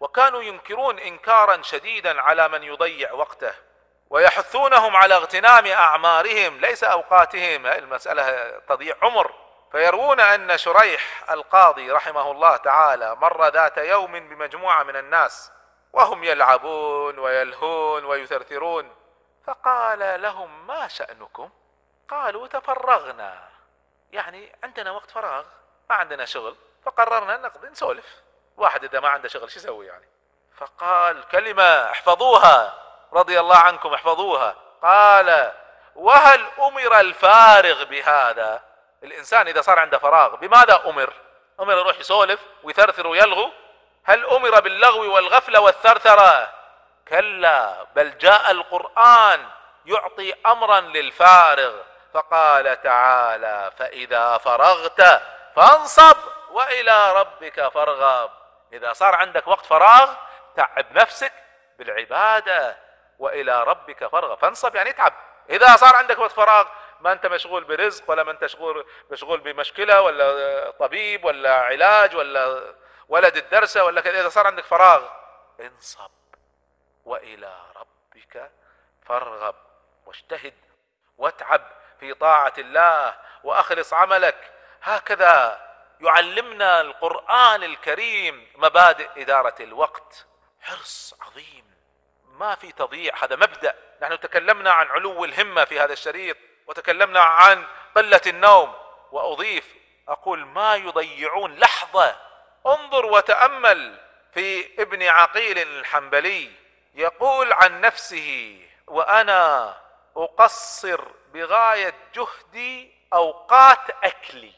وكانوا ينكرون إنكارا شديدا على من يضيع وقته ويحثونهم على اغتنام أعمارهم ليس أوقاتهم المسألة تضيع عمر. فيروون أن شريح القاضي رحمه الله تعالى مر ذات يوم بمجموعة من الناس وهم يلعبون ويلهون ويثرثرون. فقال لهم ما شأنكم؟ قالوا تفرغنا. يعني عندنا وقت فراغ ما عندنا شغل فقررنا نقضي نسولف. واحد إذا ما عنده شغل شو يسوي يعني؟ فقال كلمة احفظوها رضي الله عنكم احفظوها. قال وهل أمر الفارغ بهذا؟ الإنسان إذا صار عنده فراغ بماذا أمر؟ أمر يروح يسولف ويثرثر ويلغو. هل أمر باللغو والغفلة والثرثرة؟ كلا بل جاء القرآن يعطي أمرا للفارغ. فقال تعالى فإذا فرغت فانصب وإلى ربك فارغب. إذا صار عندك وقت فراغ تعب نفسك بالعبادة وإلى ربك فارغب. فانصب يعني اتعب إذا صار عندك وقت فراغ ما أنت مشغول برزق ولا ما أنت مشغول مشغول بمشكلة ولا طبيب ولا علاج ولا ولد الدرسة ولا كذا إذا صار عندك فراغ انصب وإلى ربك فارغب واجتهد واتعب في طاعة الله وأخلص عملك. هكذا يعلمنا القرآن الكريم مبادئ إدارة الوقت. حرص عظيم. ما في تضييع. هذا مبدأ. نحن تكلمنا عن علو الهمة في هذا الشريط وتكلمنا عن قلة النوم. وأضيف أقول ما يضيعون. لحظة. انظر وتأمل في ابن عقيل الحنبلي يقول عن نفسه وأنا أقصر بغاية جهدي أوقات أكلي.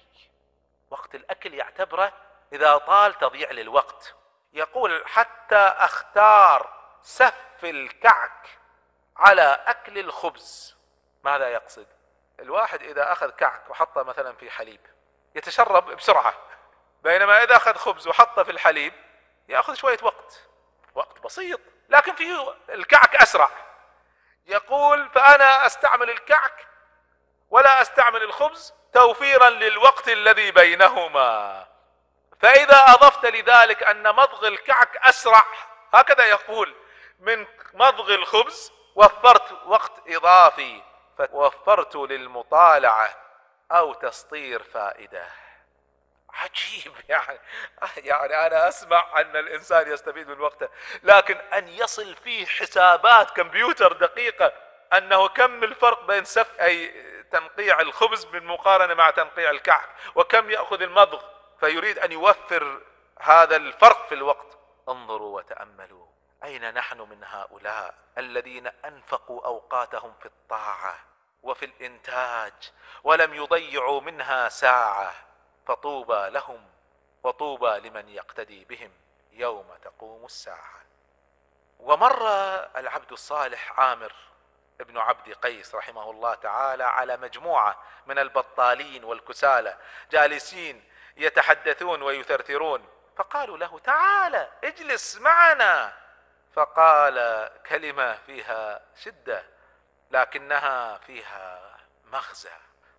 وقت الأكل يعتبره إذا طال تضيع للوقت. يقول حتى أختار سف الكعك على أكل الخبز. ماذا يقصد؟ الواحد إذا أخذ كعك وحطه مثلا في حليب يتشرب بسرعة. بينما إذا أخذ خبز وحطه في الحليب يأخذ شوية وقت. وقت بسيط لكن في الكعك أسرع. يقول فأنا أستعمل الكعك ولا أستعمل الخبز توفيرا للوقت الذي بينهما. فإذا أضفت لذلك أن مضغ الكعك أسرع هكذا يقول من مضغ الخبز وفرت وقت إضافي فوفرت للمطالعة أو تسطير فائدة. عجيب يعني. يعني أنا أسمع أن الإنسان يستفيد من وقته لكن أن يصل فيه حسابات كمبيوتر دقيقة أنه كم الفرق بين سف أي تنقيع الخبز بالمقارنه مع تنقيع الكعك وكم يأخذ المضغ فيريد أن يوفر هذا الفرق في الوقت. انظروا وتأملوا أين نحن من هؤلاء الذين أنفقوا أوقاتهم في الطاعة وفي الإنتاج ولم يضيعوا منها ساعة؟ فطوبى لهم وطوبى لمن يقتدي بهم يوم تقوم الساعة. ومر العبد الصالح عامر ابن عبد قيس رحمه الله تعالى على مجموعة من البطالين والكسالى جالسين يتحدثون ويثرثرون. فقالوا له تعال اجلس معنا. فقال كلمة فيها شدة لكنها فيها مغزى.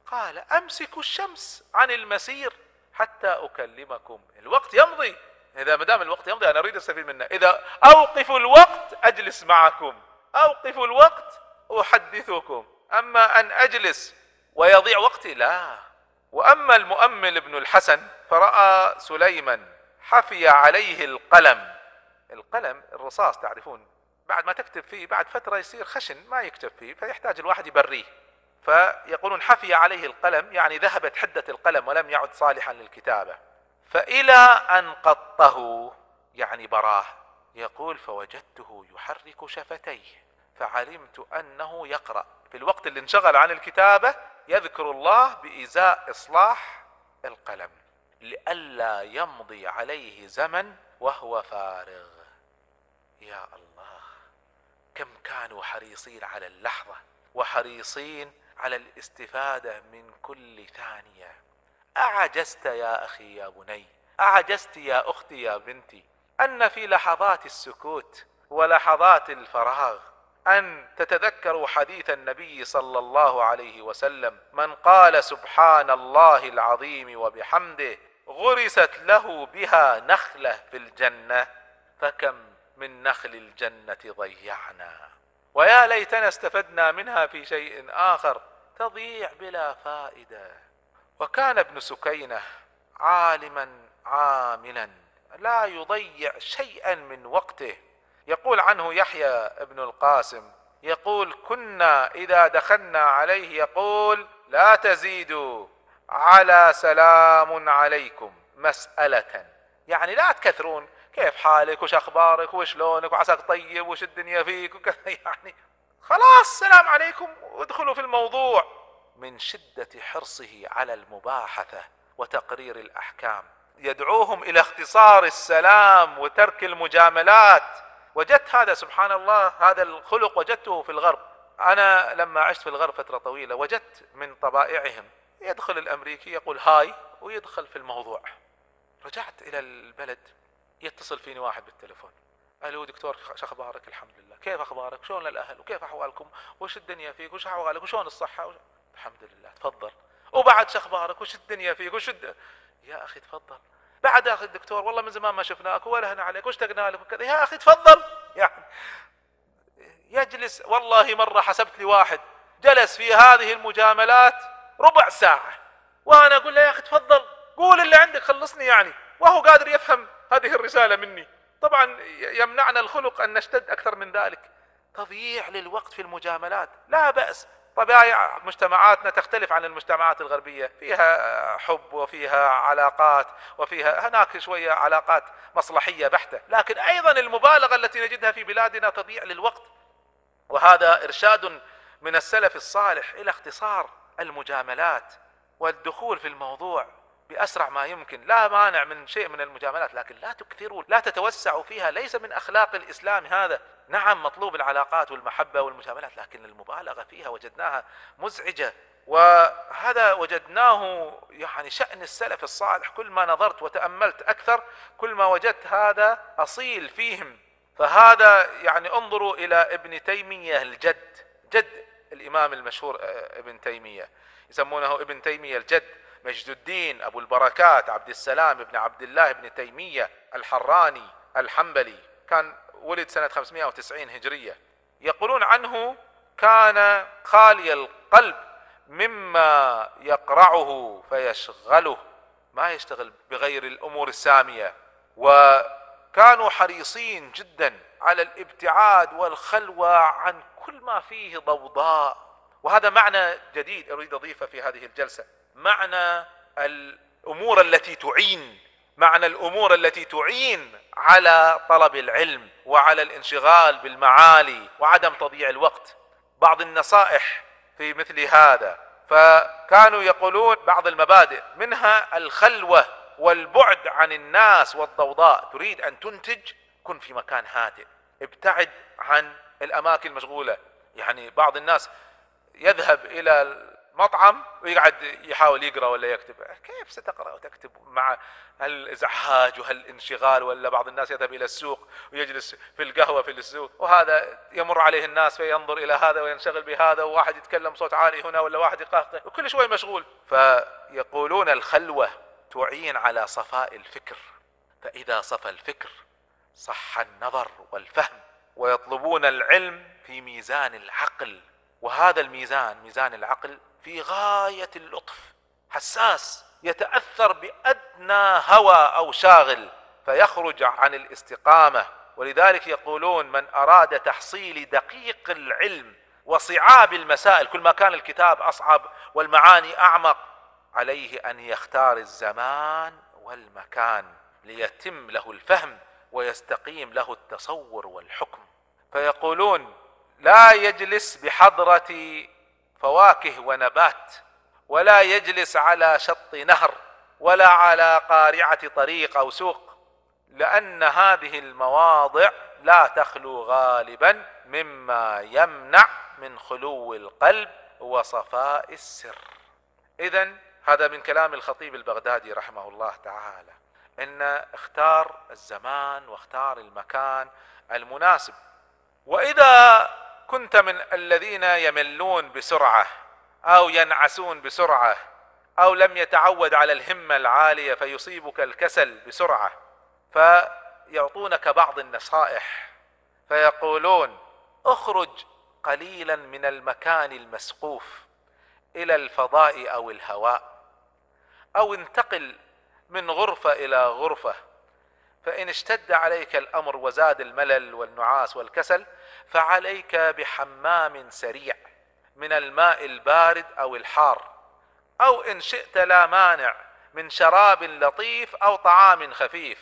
قال امسك الشمس عن المسير حتى أكلمكم. الوقت يمضي. إذا ما دام الوقت يمضي أنا أريد أستفيد منه. إذا أوقف الوقت أجلس معكم. أوقف الوقت أحدثكم أما أن أجلس ويضيع وقتي؟ لا. وأما المؤمل ابن الحسن فرأى سليما حفي عليه القلم. القلم الرصاص تعرفون بعد ما تكتب فيه بعد فترة يصير خشن ما يكتب فيه فيحتاج الواحد يبريه. فيقولون حفي عليه القلم يعني ذهبت حدة القلم ولم يعد صالحا للكتابة. فإلى أن قطه يعني براه يقول فوجدته يحرك شفتيه. فعلمت أنه يقرأ. في الوقت اللي انشغل عن الكتابة يذكر الله بإزاء إصلاح القلم لئلا يمضي عليه زمن وهو فارغ. يا الله كم كانوا حريصين على اللحظة وحريصين على الاستفادة من كل ثانية. أعجزت يا أخي يا بني أعجزت يا أختي يا بنتي أن في لحظات السكوت ولحظات الفراغ. أن تتذكروا حديث النبي صلى الله عليه وسلم من قال سبحان الله العظيم وبحمده غرست له بها نخلة في الجنة فكم من نخل الجنة ضيعنا. ويا ليتنا استفدنا منها في شيء آخر تضيع بلا فائدة. وكان ابن سكينة عالما عاملا لا يضيع شيئا من وقته. يقول عنه يحيى ابن القاسم يقول كنا إذا دخلنا عليه يقول لا تزيدوا على سلام عليكم مسألة. يعني لا تكثرون كيف حالك وش أخبارك وشلونك وعساك طيب وش الدنيا فيك وكذا يعني خلاص سلام عليكم وادخلوا في الموضوع. من شدة حرصه على المباحثة وتقرير الأحكام يدعوهم إلى اختصار السلام وترك المجاملات وجدت هذا سبحان الله هذا الخلق وجدته في الغرب. أنا لما عشت في الغرب فترة طويلة وجدت من طبائعهم يدخل الأمريكي يقول هاي ويدخل في الموضوع. رجعت إلى البلد يتصل فيني واحد بالتليفون. ألو دكتور شو أخبارك؟ الحمد لله. كيف أخبارك؟ شلون الأهل؟ وكيف أحوالكم؟ وش الدنيا فيك؟ وش أحوالك؟ وشلون الصحة؟ وش... الحمد لله تفضل. وبعد شو أخبارك؟ وش الدنيا فيك؟ وش الد... يا أخي تفضل. بعد أخي الدكتور والله من زمان ما شفناك ولا هنا عليك واشتقنا لك وكذا. يا أخي تفضل. يعني يجلس. والله مرة حسبت لي واحد جلس في هذه المجاملات ربع ساعة. وأنا أقول له يا أخي تفضل. قول اللي عندك خلصني يعني. وهو قادر يفهم هذه الرسالة مني. طبعا يمنعنا الخلق أن نشتد أكثر من ذلك. تضييع للوقت في المجاملات. لا بأس. طبيعة مجتمعاتنا تختلف عن المجتمعات الغربية. فيها حب وفيها علاقات وفيها هناك شوية علاقات مصلحية بحتة. لكن أيضا المبالغة التي نجدها في بلادنا تضيع للوقت. وهذا إرشاد من السلف الصالح إلى اختصار المجاملات والدخول في الموضوع. بأسرع ما يمكن لا مانع من شيء من المجاملات لكن لا تكثروا لا تتوسعوا فيها ليس من أخلاق الإسلام هذا. نعم مطلوب العلاقات والمحبة والمجاملات لكن المبالغة فيها وجدناها مزعجة. وهذا وجدناه يعني شأن السلف الصالح كل ما نظرت وتأملت أكثر كل ما وجدت هذا أصيل فيهم. فهذا يعني انظروا إلى ابن تيمية الجد جد الإمام المشهور آه، ابن تيمية يسمونه ابن تيمية الجد. مجد الدين أبو البركات عبد السلام بن عبد الله بن تيمية الحراني الحنبلي. كان ولد سنة 590 هجرية. يقولون عنه كان خالي القلب مما يقرعه فيشغله ما يشتغل بغير الأمور السامية. وكانوا حريصين جدا على الابتعاد والخلوة عن كل ما فيه ضوضاء. وهذا معنى جديد أريد أضيفه في هذه الجلسة. معنى الأمور التي تعين معنى الأمور التي تعين على طلب العلم وعلى الانشغال بالمعالي وعدم تضييع الوقت. بعض النصائح في مثل هذا فكانوا يقولون بعض المبادئ منها الخلوة والبعد عن الناس والضوضاء. تريد أن تنتج؟ كن في مكان هادئ. ابتعد عن الأماكن المشغولة. يعني بعض الناس يذهب إلى مطعم ويقعد يحاول يقرأ ولا يكتب. كيف ستقرأ وتكتب مع هالازعاج وهالانشغال ولا بعض الناس يذهب إلى السوق ويجلس في القهوة في السوق وهذا يمر عليه الناس فينظر إلى هذا وينشغل بهذا وواحد يتكلم صوت عالي هنا ولا واحد يقهقه وكل شوي مشغول. فيقولون الخلوة تعين على صفاء الفكر. فإذا صفى الفكر صح النظر والفهم ويطلبون العلم في ميزان العقل. وهذا الميزان ميزان العقل في غاية اللطف. حساس يتأثر بأدنى هوى أو شاغل فيخرج عن الاستقامة. ولذلك يقولون من أراد تحصيل دقيق العلم وصعاب المسائل كل ما كان الكتاب أصعب والمعاني أعمق عليه أن يختار الزمان والمكان ليتم له الفهم ويستقيم له التصور والحكم. فيقولون لا يجلس بحضرة فواكه ونبات ولا يجلس على شط نهر ولا على قارعة طريق أو سوق لأن هذه المواضع لا تخلو غالبا مما يمنع من خلو القلب وصفاء السر. إذا هذا من كلام الخطيب البغدادي رحمه الله تعالى إن اختار الزمان واختار المكان المناسب. وإذا كنت من الذين يملون بسرعة أو ينعسون بسرعة أو لم يتعود على الهمة العالية فيصيبك الكسل بسرعة. يعطونك بعض النصائح فيقولون اخرج قليلا من المكان المسقوف إلى الفضاء أو الهواء أو انتقل من غرفة إلى غرفة. فإن اشتد عليك الأمر وزاد الملل والنعاس والكسل فعليك بحمام سريع من الماء البارد أو الحار أو إن شئت لا مانع من شراب لطيف أو طعام خفيف.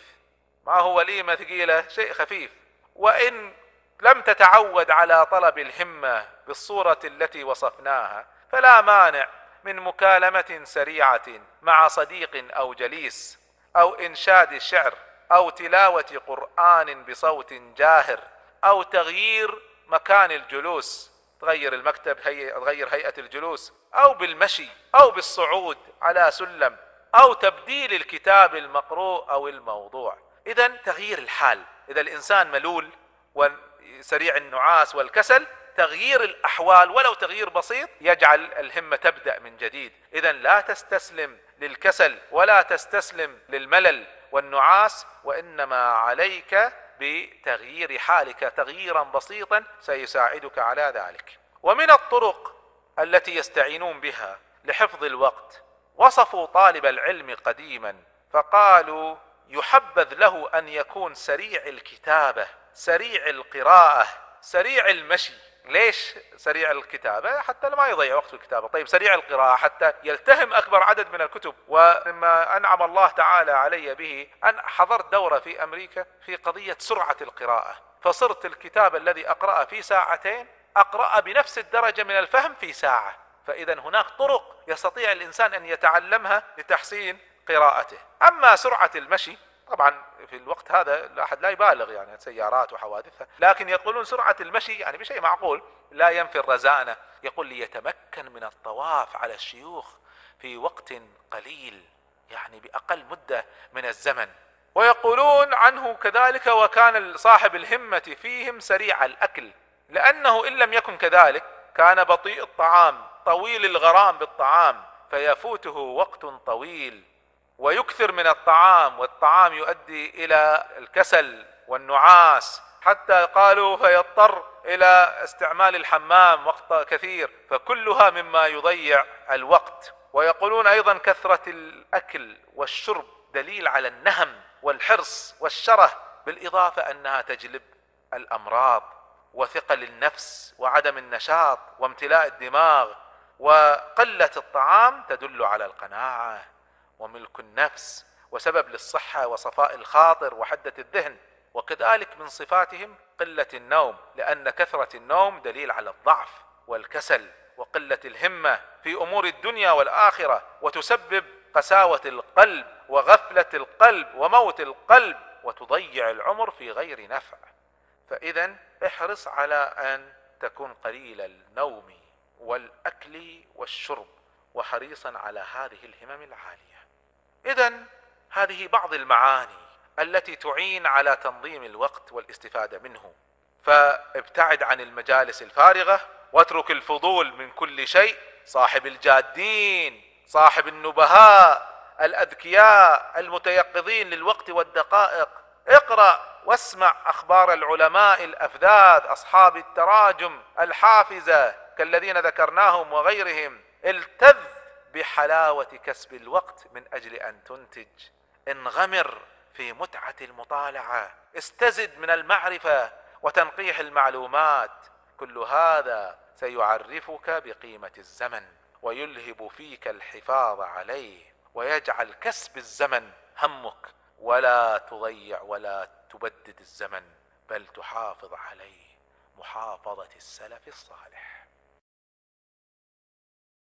ما هو وليمه ثقيله شيء خفيف. وإن لم تتعود على طلب الهمة بالصورة التي وصفناها فلا مانع من مكالمة سريعة مع صديق أو جليس أو إنشاد شعر أو تلاوة قرآن بصوت جاهر أو تغيير مكان الجلوس تغير المكتب هي تغير هيئة الجلوس أو بالمشي أو بالصعود على سلم أو تبديل الكتاب المقروء أو الموضوع. اذا تغيير الحال. إذا الإنسان ملول وسريع النعاس والكسل تغيير الأحوال ولو تغيير بسيط يجعل الهمة تبدأ من جديد. اذا لا تستسلم للكسل ولا تستسلم للملل. والنعاس وإنما عليك بتغيير حالك تغييرا بسيطا سيساعدك على ذلك. ومن الطرق التي يستعينون بها لحفظ الوقت وصفوا طالب العلم قديما فقالوا يحبذ له أن يكون سريع الكتابة سريع القراءة سريع المشي. ليش سريع الكتابة؟ حتى ما يضيع وقت الكتابة. طيب سريع القراءة حتى يلتهم أكبر عدد من الكتب. ومما أنعم الله تعالى علي به أن حضرت دورة في أمريكا في قضية سرعة القراءة. فصرت الكتاب الذي أقرأه في ساعتين أقرأ بنفس الدرجة من الفهم في ساعة. فإذا هناك طرق يستطيع الإنسان أن يتعلمها لتحسين قراءته. أما سرعة المشي طبعا في الوقت هذا الأحد لا يبالغ يعني سيارات وحوادثها لكن يقولون سرعة المشي يعني بشيء معقول لا ينفي الرزانة. يقول ليتمكن من الطواف على الشيوخ في وقت قليل يعني بأقل مدة من الزمن. ويقولون عنه كذلك وكان صاحب الهمة فيهم سريع الأكل لأنه إن لم يكن كذلك كان بطيء الطعام طويل الغرام بالطعام فيفوته وقت طويل. ويكثر من الطعام والطعام يؤدي إلى الكسل والنعاس حتى قالوا فيضطر إلى استعمال الحمام وقت كثير فكلها مما يضيع الوقت. ويقولون أيضا كثرة الأكل والشرب دليل على النهم والحرص والشره بالإضافة أنها تجلب الأمراض وثقل النفس وعدم النشاط وامتلاء الدماغ وقلة الطعام تدل على القناعة. وملك النفس وسبب للصحة وصفاء الخاطر وحدة الذهن وكذلك من صفاتهم قلة النوم لأن كثرة النوم دليل على الضعف والكسل وقلة الهمة في أمور الدنيا والآخرة وتسبب قساوة القلب وغفلة القلب وموت القلب وتضيع العمر في غير نفع. فإذا احرص على أن تكون قليل النوم والأكل والشرب وحريصا على هذه الهمم العالية. اذا هذه بعض المعاني التي تعين على تنظيم الوقت والاستفادة منه. فابتعد عن المجالس الفارغة واترك الفضول من كل شيء. صاحب الجادين صاحب النبهاء الأذكياء المتيقظين للوقت والدقائق. اقرأ واسمع أخبار العلماء الأفذاذ أصحاب التراجم الحافزة كالذين ذكرناهم وغيرهم. التذ بحلاوة كسب الوقت من أجل أن تنتج. انغمر في متعة المطالعة. استزد من المعرفة وتنقيح المعلومات. كل هذا سيعرفك بقيمة الزمن ويلهب فيك الحفاظ عليه ويجعل كسب الزمن همك. ولا تضيع ولا تبدد الزمن بل تحافظ عليه محافظة السلف الصالح.